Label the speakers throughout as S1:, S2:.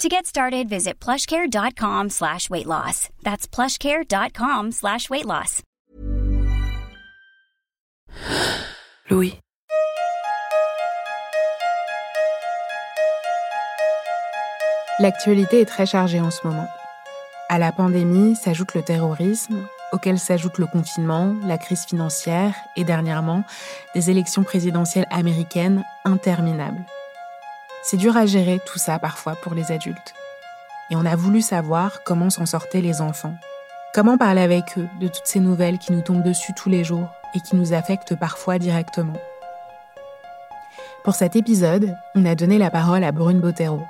S1: To get started, visit plushcare.com slash weight loss. That's plushcare.com slash weight loss.
S2: Louis.
S3: L'actualité est très chargée en ce moment. À la pandémie s'ajoute le terrorisme, auquel s'ajoute le confinement, la crise financière et dernièrement des élections présidentielles américaines interminables. C'est dur à gérer tout ça parfois pour les adultes. Et on a voulu savoir comment s'en sortaient les enfants. Comment parler avec eux de toutes ces nouvelles qui nous tombent dessus tous les jours et qui nous affectent parfois directement. Pour cet épisode, on a donné la parole à Brune Bottero.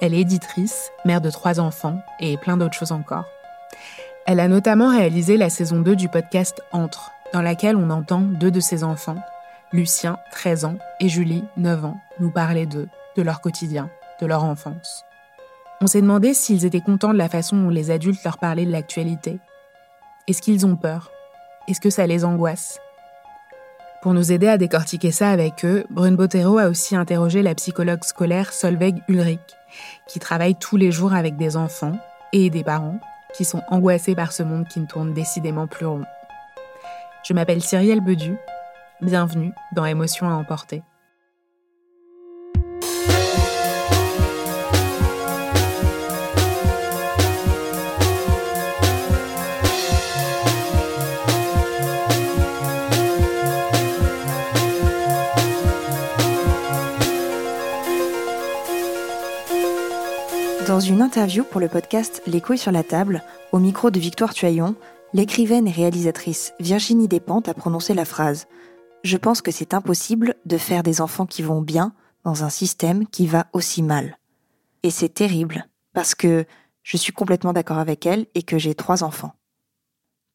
S3: Elle est éditrice, mère de trois enfants et plein d'autres choses encore. Elle a notamment réalisé la saison 2 du podcast Entre, dans laquelle on entend deux de ses enfants, Lucien, 13 ans, et Julie, 9 ans, nous parler d'eux, de leur quotidien, de leur enfance. On s'est demandé s'ils étaient contents de la façon dont les adultes leur parlaient de l'actualité. Est-ce qu'ils ont peur? Est-ce que ça les angoisse? Pour nous aider à décortiquer ça avec eux, Brune Bottero a aussi interrogé la psychologue scolaire Solveig Ulrich, qui travaille tous les jours avec des enfants et des parents qui sont angoissés par ce monde qui ne tourne décidément plus rond. Je m'appelle Cyrielle Bedu. Bienvenue dans Émotions à emporter.
S4: Dans une interview pour le podcast Les couilles sur la table, au micro de Victoire Tuaillon, l'écrivaine et réalisatrice Virginie Despentes a prononcé la phrase Je pense que c'est impossible de faire des enfants qui vont bien dans un système qui va aussi mal. Et c'est terrible, parce que je suis complètement d'accord avec elle et que j'ai trois enfants.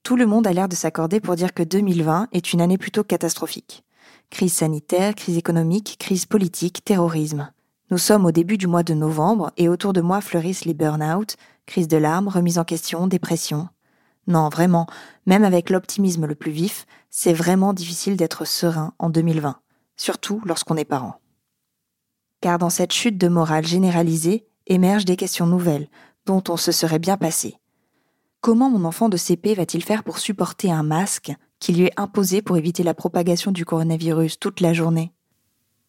S4: Tout le monde a l'air de s'accorder pour dire que 2020 est une année plutôt catastrophique. Crise sanitaire, crise économique, crise politique, terrorisme. Nous sommes au début du mois de novembre et autour de moi fleurissent les burn-out, crise de larmes, remise en question, dépression. Non, vraiment, même avec l'optimisme le plus vif, c'est vraiment difficile d'être serein en 2020, surtout lorsqu'on est parent. Car dans cette chute de morale généralisée émergent des questions nouvelles dont on se serait bien passé. Comment mon enfant de CP va-t-il faire pour supporter un masque qui lui est imposé pour éviter la propagation du coronavirus toute la journée?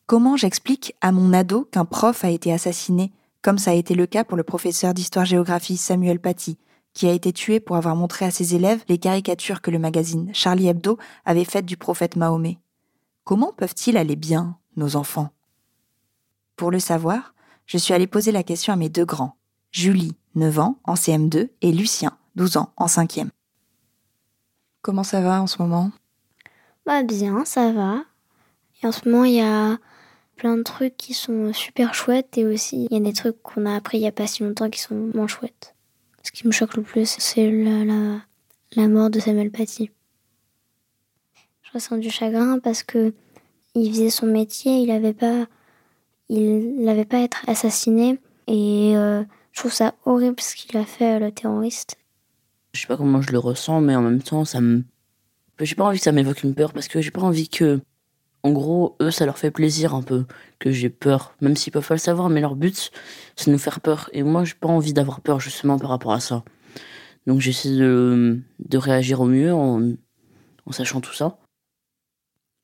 S4: Comment j'explique à mon ado qu'un prof a été assassiné, comme ça a été le cas pour le professeur d'histoire-géographie Samuel Paty, qui a été tué pour avoir montré à ses élèves les caricatures que le magazine Charlie Hebdo avait faites du prophète Mahomet Comment peuvent-ils aller bien, nos enfants? Pour le savoir, je suis allée poser la question à mes deux grands, Julie, 9 ans, en CM2, et Lucien, 12 ans, en 5e. Comment ça va en ce moment?
S5: Bah bien, ça va. Et en ce moment, il y a plein de trucs qui sont super chouettes et aussi il y a des trucs qu'on a appris il y a pas si longtemps qui sont moins chouettes. Ce qui me choque le plus, c'est la, mort de Samuel Paty. Je ressens du chagrin parce que il faisait son métier, il n'avait pas, il n'avait pas être assassiné et euh, je trouve ça horrible ce qu'il a fait le terroriste.
S2: Je sais pas comment je le ressens, mais en même temps, ça me, j'ai pas envie que ça m'évoque une peur parce que j'ai pas envie que en gros, eux, ça leur fait plaisir un peu que j'ai peur, même s'ils peuvent pas le savoir, mais leur but, c'est de nous faire peur. Et moi, j'ai pas envie d'avoir peur justement par rapport à ça. Donc j'essaie de, de, réagir au mieux en, en sachant tout ça.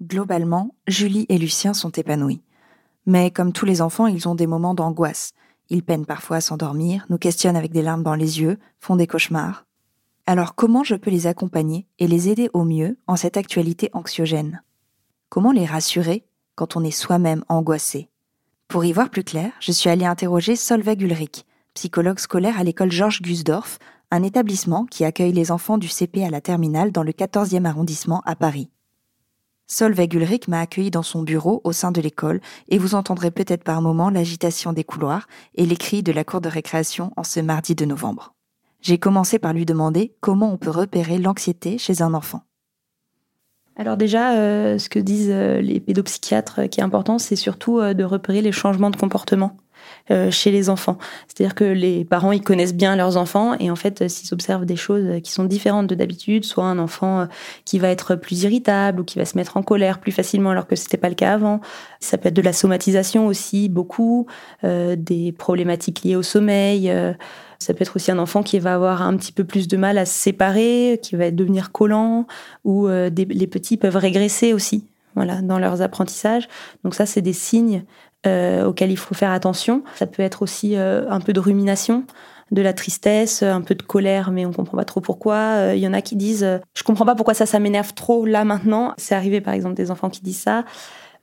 S4: Globalement, Julie et Lucien sont épanouis. Mais comme tous les enfants, ils ont des moments d'angoisse. Ils peinent parfois à s'endormir, nous questionnent avec des larmes dans les yeux, font des cauchemars. Alors comment je peux les accompagner et les aider au mieux en cette actualité anxiogène? Comment les rassurer quand on est soi-même angoissé? Pour y voir plus clair, je suis allée interroger Solveig Ulrich, psychologue scolaire à l'école Georges Gusdorf, un établissement qui accueille les enfants du CP à la terminale dans le 14e arrondissement à Paris. Solveig Ulrich m'a accueilli dans son bureau au sein de l'école et vous entendrez peut-être par moments l'agitation des couloirs et les cris de la cour de récréation en ce mardi de novembre. J'ai commencé par lui demander comment on peut repérer l'anxiété chez un enfant.
S6: Alors déjà, euh, ce que disent euh, les pédopsychiatres euh, qui est important, c'est surtout de repérer les changements de comportement chez les enfants. C'est-à-dire que les parents, ils connaissent bien leurs enfants et en fait, euh, s'ils observent des choses qui sont différentes de d'habitude, soit un enfant euh, qui va être plus irritable ou qui va se mettre en colère plus facilement alors que c'était pas le cas avant, ça peut être de la somatisation aussi, beaucoup, des problématiques liées au sommeil. Ça peut être aussi un enfant qui va avoir un petit peu plus de mal à se séparer, qui va devenir collant, ou les petits peuvent régresser aussi, voilà, dans leurs apprentissages. Donc ça, c'est des signes euh, auxquels il faut faire attention. Ça peut être aussi euh, un peu de rumination, de la tristesse, un peu de colère, mais on comprend pas trop pourquoi. Euh, il y en a qui disent je comprends pas pourquoi ça, ça m'énerve trop là maintenant. C'est arrivé par exemple des enfants qui disent ça.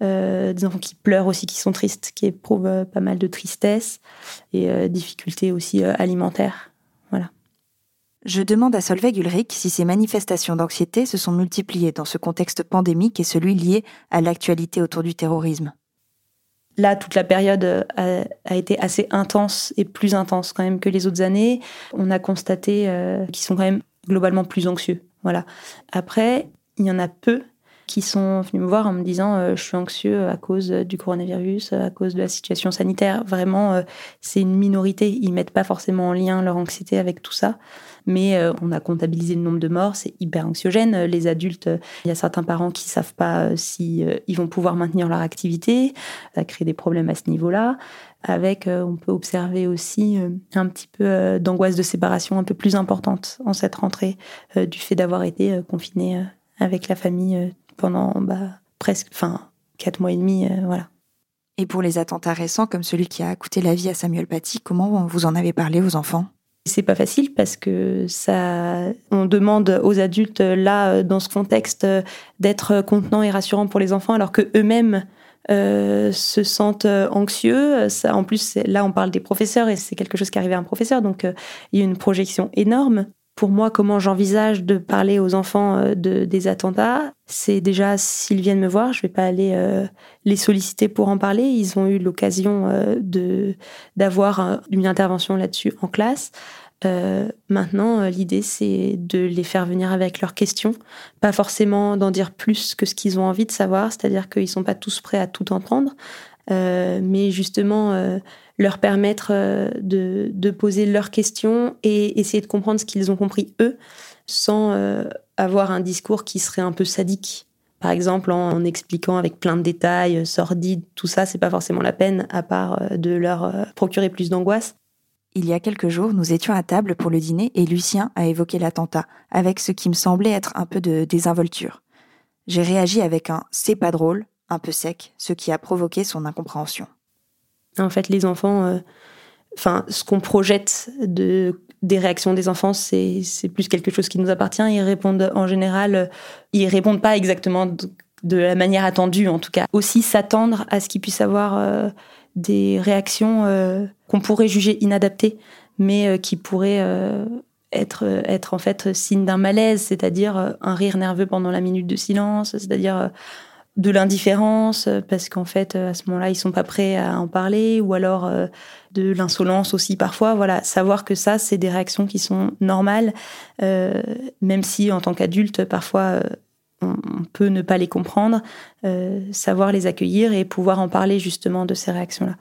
S6: des enfants qui pleurent aussi, qui sont tristes, qui éprouvent pas mal de tristesse et difficultés aussi alimentaires. Voilà.
S4: Je demande à Solveig Ulrich si ces manifestations d'anxiété se sont multipliées dans ce contexte pandémique et celui lié à l'actualité autour du terrorisme.
S6: Là, toute la période euh, a, été assez intense et plus intense quand même que les autres années. On a constaté euh, qu'ils sont quand même globalement plus anxieux. Voilà. Après, il y en a peu qui sont venus me voir en me disant euh, je suis anxieux à cause du coronavirus, à cause de la situation sanitaire. Vraiment, c'est une minorité. Ils mettent pas forcément en lien leur anxiété avec tout ça mais euh, on a comptabilisé le nombre de morts, c'est hyper anxiogène. Les adultes, il y a certains parents qui savent pas euh, si euh, ils vont pouvoir maintenir leur activité, ça crée des problèmes à ce niveau-là. Avec, on peut observer aussi un petit peu d'angoisse de séparation un peu plus importante en cette rentrée du fait d'avoir été confiné avec la famille pendant bah, presque, enfin, quatre mois et demi, voilà.
S4: Et pour les attentats récents comme celui qui a coûté la vie à Samuel Paty, comment vous en avez parlé aux enfants?
S6: C'est pas facile parce que ça, on demande aux adultes là, dans ce contexte, d'être contenants et rassurants pour les enfants, alors que eux-mêmes euh, se sentent anxieux. Ça, en plus, là, on parle des professeurs et c'est quelque chose qui arrive à un professeur, donc euh, il y a une projection énorme. Pour moi, comment j'envisage de parler aux enfants euh, de, des attentats, c'est déjà s'ils viennent me voir, je vais pas aller euh, les solliciter pour en parler. Ils ont eu l'occasion euh, d'avoir une intervention là-dessus en classe. maintenant, l'idée, c'est de les faire venir avec leurs questions, pas forcément d'en dire plus que ce qu'ils ont envie de savoir, c'est-à-dire qu'ils sont pas tous prêts à tout entendre, mais justement leur permettre euh, de, poser leurs questions et essayer de comprendre ce qu'ils ont compris eux, sans euh, avoir un discours qui serait un peu sadique. Par exemple, en, expliquant avec plein de détails, euh, sordides, tout ça, c'est pas forcément la peine, à part de leur procurer plus d'angoisse.
S4: Il y a quelques jours, nous étions à table pour le dîner et Lucien a évoqué l'attentat, avec ce qui me semblait être un peu de désinvolture. J'ai réagi avec un c'est pas drôle, un peu sec, ce qui a provoqué son incompréhension.
S6: En fait, les enfants, euh, enfin, ce qu'on projette de, des réactions des enfants, c'est, plus quelque chose qui nous appartient. Ils répondent en général, euh, ils répondent pas exactement de, la manière attendue, en tout cas. Aussi s'attendre à ce qu'ils puissent avoir euh, des réactions qu'on pourrait juger inadaptées, mais qui pourraient être, être en fait signe d'un malaise, c'est-à-dire un rire nerveux pendant la minute de silence, c'est-à-dire de l'indifférence euh, parce qu'en fait euh, à ce moment-là ils sont pas prêts à en parler ou alors euh, de l'insolence aussi parfois. Voilà savoir que ça c'est des réactions qui sont normales même si en tant qu'adulte parfois on, peut ne pas les comprendre savoir les accueillir et pouvoir en parler justement de ces réactions là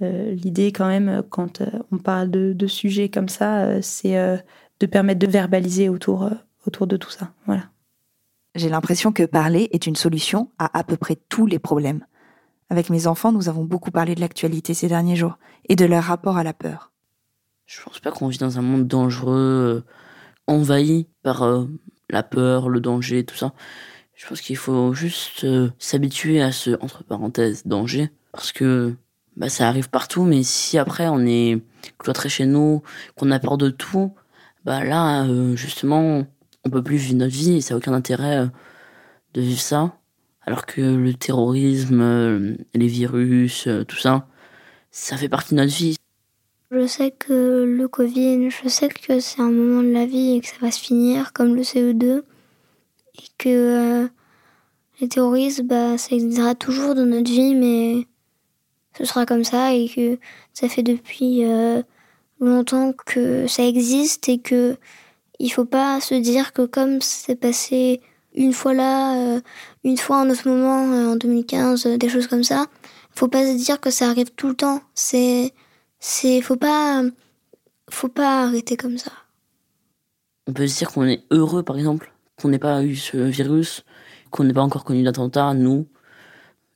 S6: l'idée quand même quand on parle de, de sujets comme ça c'est de permettre de verbaliser autour autour de tout ça. Voilà
S4: j'ai l'impression que parler est une solution à à peu près tous les problèmes. Avec mes enfants, nous avons beaucoup parlé de l'actualité ces derniers jours et de leur rapport à la peur.
S2: Je pense pas qu'on vit dans un monde dangereux, euh, envahi par euh, la peur, le danger, tout ça. Je pense qu'il faut juste euh, s'habituer à ce entre parenthèses danger parce que bah, ça arrive partout. Mais si après on est cloîtré chez nous, qu'on a peur de tout, Bah là, justement, on peut plus vivre notre vie et ça n'a aucun intérêt euh, de vivre ça. Alors que le terrorisme, euh, les virus, tout ça, ça fait partie de notre vie.
S5: Je sais que le Covid, je sais que c'est un moment de la vie et que ça va se finir comme le CE2. Et que les terroristes, bah, ça existera toujours dans notre vie, mais ce sera comme ça et que ça fait depuis longtemps que ça existe et que il faut pas se dire que comme c'est passé une fois là, euh, une fois en autre moment euh, en 2015, euh, des choses comme ça, faut pas se dire que ça arrive tout le temps. C'est, c'est, faut pas, faut pas arrêter comme ça.
S2: On peut se dire qu'on est heureux, par exemple, qu'on n'ait pas eu ce virus, qu'on n'ait pas encore connu d'attentat, nous.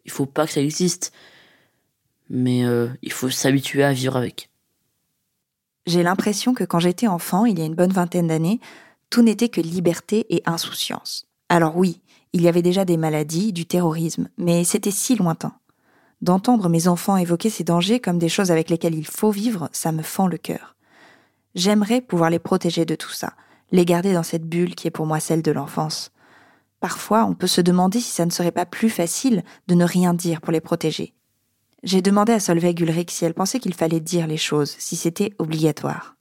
S2: Il faut pas que ça existe, mais il faut s'habituer à vivre avec.
S4: J'ai l'impression que quand j'étais enfant, il y a une bonne vingtaine d'années, tout n'était que liberté et insouciance. Alors oui, il y avait déjà des maladies, du terrorisme, mais c'était si lointain. D'entendre mes enfants évoquer ces dangers comme des choses avec lesquelles il faut vivre, ça me fend le cœur. J'aimerais pouvoir les protéger de tout ça, les garder dans cette bulle qui est pour moi celle de l'enfance. Parfois, on peut se demander si ça ne serait pas plus facile de ne rien dire pour les protéger. J'ai demandé à Solveig Ulrich si elle pensait qu'il fallait dire les choses, si c'était obligatoire.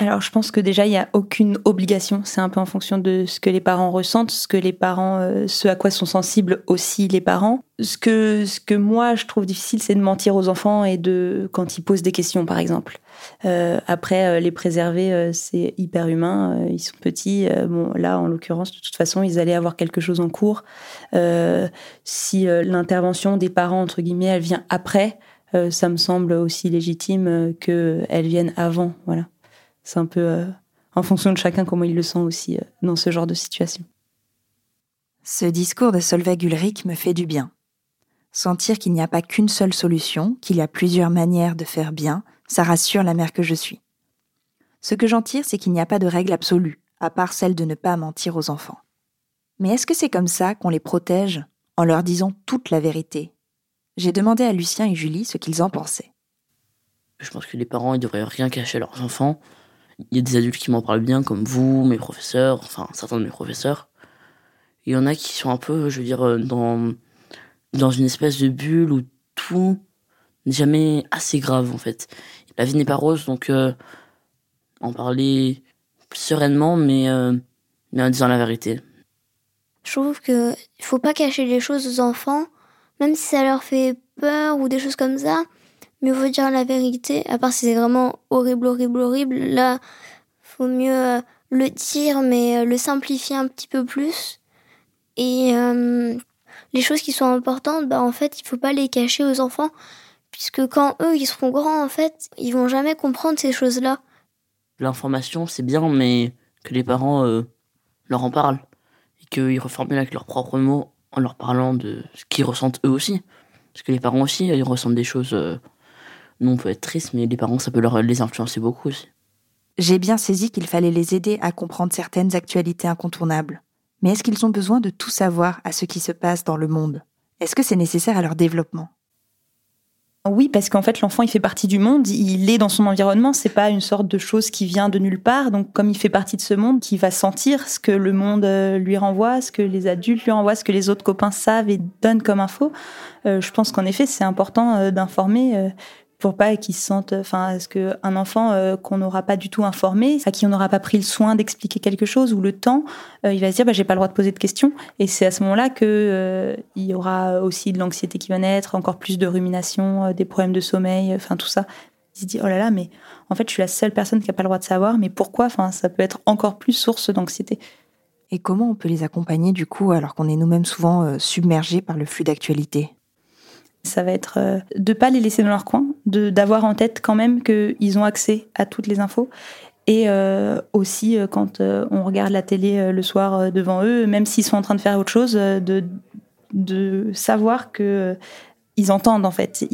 S6: Alors je pense que déjà il n'y a aucune obligation, c'est un peu en fonction de ce que les parents ressentent, ce que les parents, euh, ce à quoi sont sensibles aussi les parents. Ce que, ce que moi je trouve difficile, c'est de mentir aux enfants et de quand ils posent des questions par exemple. Euh, après euh, les préserver, c'est hyper humain, ils sont petits. bon là en l'occurrence de toute façon ils allaient avoir quelque chose en cours. si l'intervention des parents entre guillemets elle vient après, ça me semble aussi légitime qu'elle vienne avant, voilà c'est un peu euh, en fonction de chacun comment il le sent aussi euh, dans ce genre de situation.
S4: Ce discours de Solveig Ulrich me fait du bien. Sentir qu'il n'y a pas qu'une seule solution, qu'il y a plusieurs manières de faire bien, ça rassure la mère que je suis. Ce que j'en tire, c'est qu'il n'y a pas de règle absolue, à part celle de ne pas mentir aux enfants. Mais est-ce que c'est comme ça qu'on les protège, en leur disant toute la vérité? J'ai demandé à Lucien et Julie ce qu'ils en pensaient.
S2: Je pense que les parents, ils devraient rien cacher à leurs enfants. Il y a des adultes qui m'en parlent bien, comme vous, mes professeurs, enfin certains de mes professeurs. Il y en a qui sont un peu, je veux dire, euh, dans, dans une espèce de bulle où tout n'est jamais assez grave en fait. La vie n'est pas rose, donc euh, en parler sereinement, mais, euh, mais en disant la vérité.
S5: Je trouve que il faut pas cacher les choses aux enfants, même si ça leur fait peur ou des choses comme ça mieux vaut dire la vérité, à part si c'est vraiment horrible, horrible, horrible. Là, faut mieux euh, le dire, mais euh, le simplifier un petit peu plus. Et euh, les choses qui sont importantes, bah en fait, il faut pas les cacher aux enfants, puisque quand eux ils seront grands, en fait, ils vont jamais comprendre ces choses-là.
S2: L'information, c'est bien, mais que les parents leur en parlent et qu'ils reformulent avec leurs propres mots en leur parlant de ce qu'ils ressentent eux aussi. Parce que les parents aussi, ils ressentent des choses nous, on peut être triste, mais les parents, ça peut leur, les influencer beaucoup aussi.
S4: J'ai bien saisi qu'il fallait les aider à comprendre certaines actualités incontournables. Mais est-ce qu'ils ont besoin de tout savoir à ce qui se passe dans le monde? Est-ce que c'est nécessaire à leur développement?
S6: Oui, parce qu'en fait, l'enfant, il fait partie du monde, il est dans son environnement, c'est pas une sorte de chose qui vient de nulle part. Donc, comme il fait partie de ce monde, il va sentir ce que le monde euh, lui renvoie, ce que les adultes lui renvoient, ce que les autres copains savent et donnent comme info. Euh, je pense qu'en effet, c'est important euh, d'informer pour pas qu'ils se sentent, enfin, est-ce qu'un enfant euh, qu'on n'aura pas du tout informé, à qui on n'aura pas pris le soin d'expliquer quelque chose ou le temps, euh, il va se dire, bah, j'ai pas le droit de poser de questions. Et c'est à ce moment-là que euh, il y aura aussi de l'anxiété qui va naître, encore plus de rumination, des problèmes de sommeil, enfin tout ça. Il se dit, oh là là, mais en fait, je suis la seule personne qui a pas le droit de savoir, mais pourquoi Enfin, ça peut être encore plus source d'anxiété.
S4: Et comment on peut les accompagner du coup alors qu'on est nous-mêmes souvent submergés par le flux d'actualité?
S6: Ça va être euh, de pas les laisser dans leur coin, de d'avoir en tête quand même qu'ils ont accès à toutes les infos. Et euh, aussi, euh, quand on regarde la télé le soir devant eux, même s'ils sont en train de faire autre chose, de, de savoir que ils entendent en fait,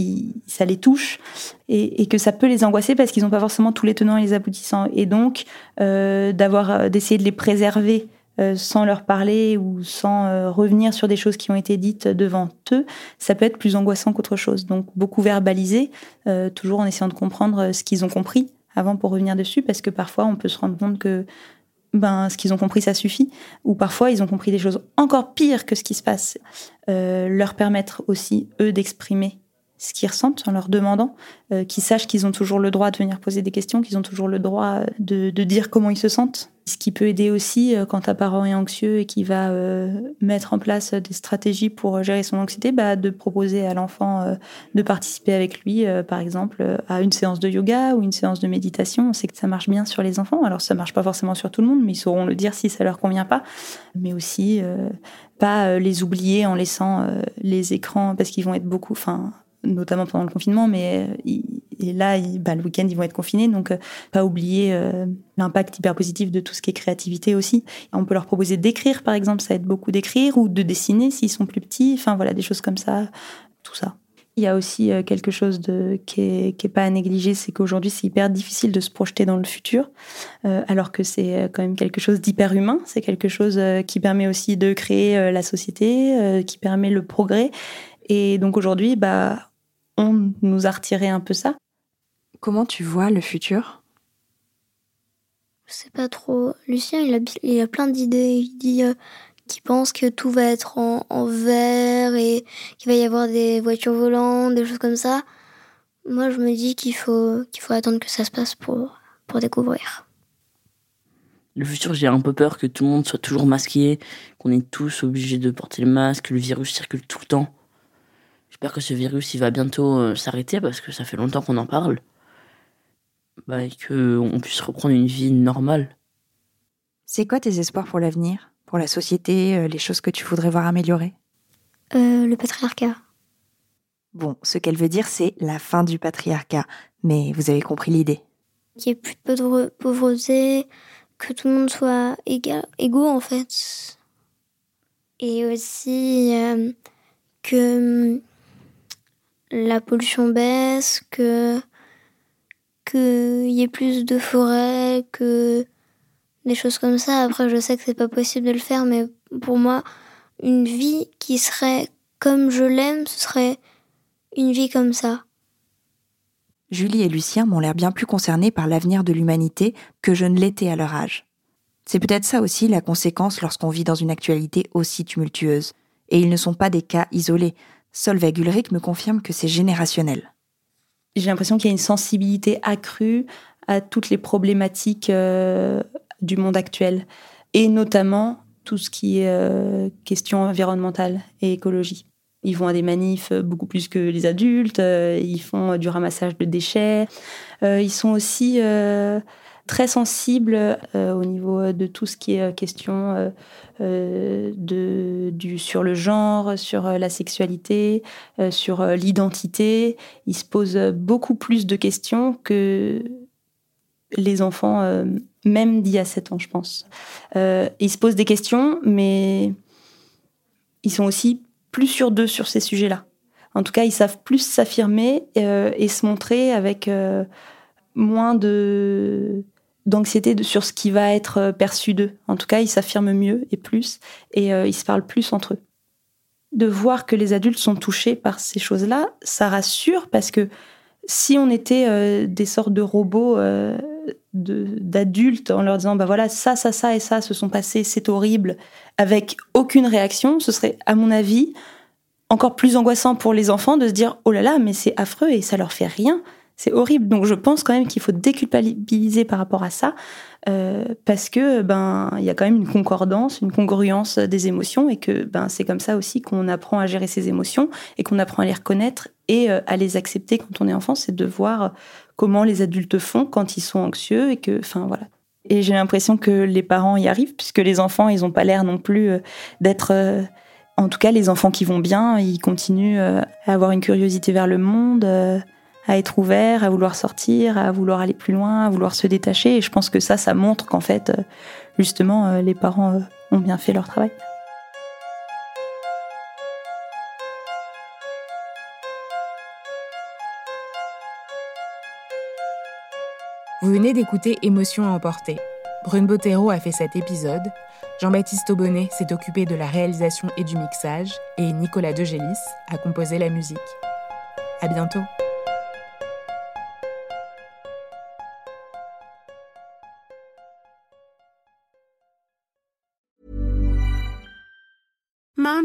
S6: ça les touche et, que ça peut les angoisser parce qu'ils n'ont pas forcément tous les tenants et les aboutissants. Et donc, d'avoir d'essayer de les préserver sans leur parler ou sans euh, revenir sur des choses qui ont été dites devant eux, ça peut être plus angoissant qu'autre chose. Donc beaucoup verbaliser, euh, toujours en essayant de comprendre ce qu'ils ont compris avant pour revenir dessus, parce que parfois on peut se rendre compte que ben, ce qu'ils ont compris, ça suffit. Ou parfois, ils ont compris des choses encore pires que ce qui se passe. Euh, leur permettre aussi, eux, d'exprimer ce qu'ils ressentent en leur demandant, euh, qu'ils sachent qu'ils ont toujours le droit de venir poser des questions, qu'ils ont toujours le droit de, de, dire comment ils se sentent. Ce qui peut aider aussi euh, quand un parent est anxieux et qui va euh, mettre en place des stratégies pour gérer son anxiété, bah, de proposer à l'enfant euh, de participer avec lui, par exemple, à une séance de yoga ou une séance de méditation. On sait que ça marche bien sur les enfants. Alors ça marche pas forcément sur tout le monde, mais ils sauront le dire si ça leur convient pas. Mais aussi pas les oublier en laissant les écrans parce qu'ils vont être beaucoup, enfin notamment pendant le confinement, mais euh, là, bah, le week-end, ils vont être confinés, donc euh, pas oublier euh, l'impact hyper positif de tout ce qui est créativité aussi. On peut leur proposer d'écrire, par exemple, ça aide beaucoup d'écrire, ou de dessiner s'ils sont plus petits, enfin voilà, des choses comme ça, tout ça. Il y a aussi quelque chose qui, est, qui est pas à négliger, c'est qu'aujourd'hui c'est hyper difficile de se projeter dans le futur, alors que c'est quand même quelque chose d'hyper humain. C'est quelque chose qui permet aussi de créer la société, qui permet le progrès. Et donc aujourd'hui, bah, on nous a retiré un peu ça?
S4: Comment tu vois le futur?
S5: Je sais pas trop. Lucien, il a, il a plein d'idées. Il dit euh, qu'il pense que tout va être en, en vert et qu'il va y avoir des voitures volantes, des choses comme ça. Moi, je me dis qu'il faut, qu'il faut attendre que ça se passe pour, pour découvrir.
S2: Le futur, j'ai un peu peur que tout le monde soit toujours masqué, qu'on est tous obligés de porter le masque, que le virus circule tout le temps. J'espère que ce virus il va bientôt euh, s'arrêter parce que ça fait longtemps qu'on en parle. Bah, et qu'on puisse reprendre une vie normale.
S4: C'est quoi tes espoirs pour l'avenir? Pour la société euh, Les choses que tu voudrais voir améliorer?
S5: Euh, Le patriarcat.
S4: Bon, ce qu'elle veut dire, c'est la fin du patriarcat. Mais vous avez compris l'idée.
S5: Qu'il n'y ait plus de pauvreté, que tout le monde soit égal, égaux en fait. Et aussi que la pollution baisse, que qu'il y ait plus de forêts, que des choses comme ça. Après, je sais que c'est pas possible de le faire, mais pour moi, une vie qui serait comme je l'aime, ce serait une vie comme ça.
S4: Julie et Lucien m'ont l'air bien plus concernés par l'avenir de l'humanité que je ne l'étais à leur âge. C'est peut-être ça aussi la conséquence lorsqu'on vit dans une actualité aussi tumultueuse. Et ils ne sont pas des cas isolés. Solveig Ulrich me confirme que c'est générationnel.
S6: J'ai l'impression qu'il y a une sensibilité accrue à toutes les problématiques euh, du monde actuel, et notamment tout ce qui est euh, question environnementale et écologie. Ils vont à des manifs beaucoup plus que les adultes, euh, ils font du ramassage de déchets, ils sont aussi très sensibles au niveau de tout ce qui est question euh, de, du, sur le genre, sur euh, la sexualité, euh, sur l'identité. Ils se posent beaucoup plus de questions que les enfants, même d'il y a 7 ans, je pense. ils se posent des questions, mais ils sont aussi plus sur d'eux sur ces sujets-là. En tout cas, ils savent plus s'affirmer et se montrer avec moins de d'anxiété sur ce qui va être euh, perçu d'eux. En tout cas, ils s'affirment mieux et plus, et euh, ils se parlent plus entre eux. De voir que les adultes sont touchés par ces choses-là, ça rassure parce que si on était euh, des sortes de robots d'adultes en leur disant bah voilà ça ça ça et ça se sont passés c'est horrible avec aucune réaction ce serait à mon avis encore plus angoissant pour les enfants de se dire oh là là mais c'est affreux et ça leur fait rien c'est horrible. Donc je pense quand même qu'il faut déculpabiliser par rapport à ça, euh, parce que ben il y a quand même une concordance, une congruence des émotions, et que ben c'est comme ça aussi qu'on apprend à gérer ses émotions et qu'on apprend à les reconnaître et euh, à les accepter quand on est enfant. C'est de voir comment les adultes font quand ils sont anxieux et que, enfin voilà. Et j'ai l'impression que les parents y arrivent, puisque les enfants, ils n'ont pas l'air non plus euh, d'être en tout cas, les enfants qui vont bien, ils continuent à avoir une curiosité vers le monde, à être ouvert, à vouloir sortir, à vouloir aller plus loin, à vouloir se détacher. Et je pense que ça, ça montre qu'en fait, euh, justement, euh, les parents euh, ont bien fait leur travail.
S3: Vous venez d'écouter Émotion à emporter. Brune Bottero a fait cet épisode, Jean-Baptiste Aubonnet s'est occupé de la réalisation et du mixage, et Nicolas Degélis a composé la musique. À bientôt!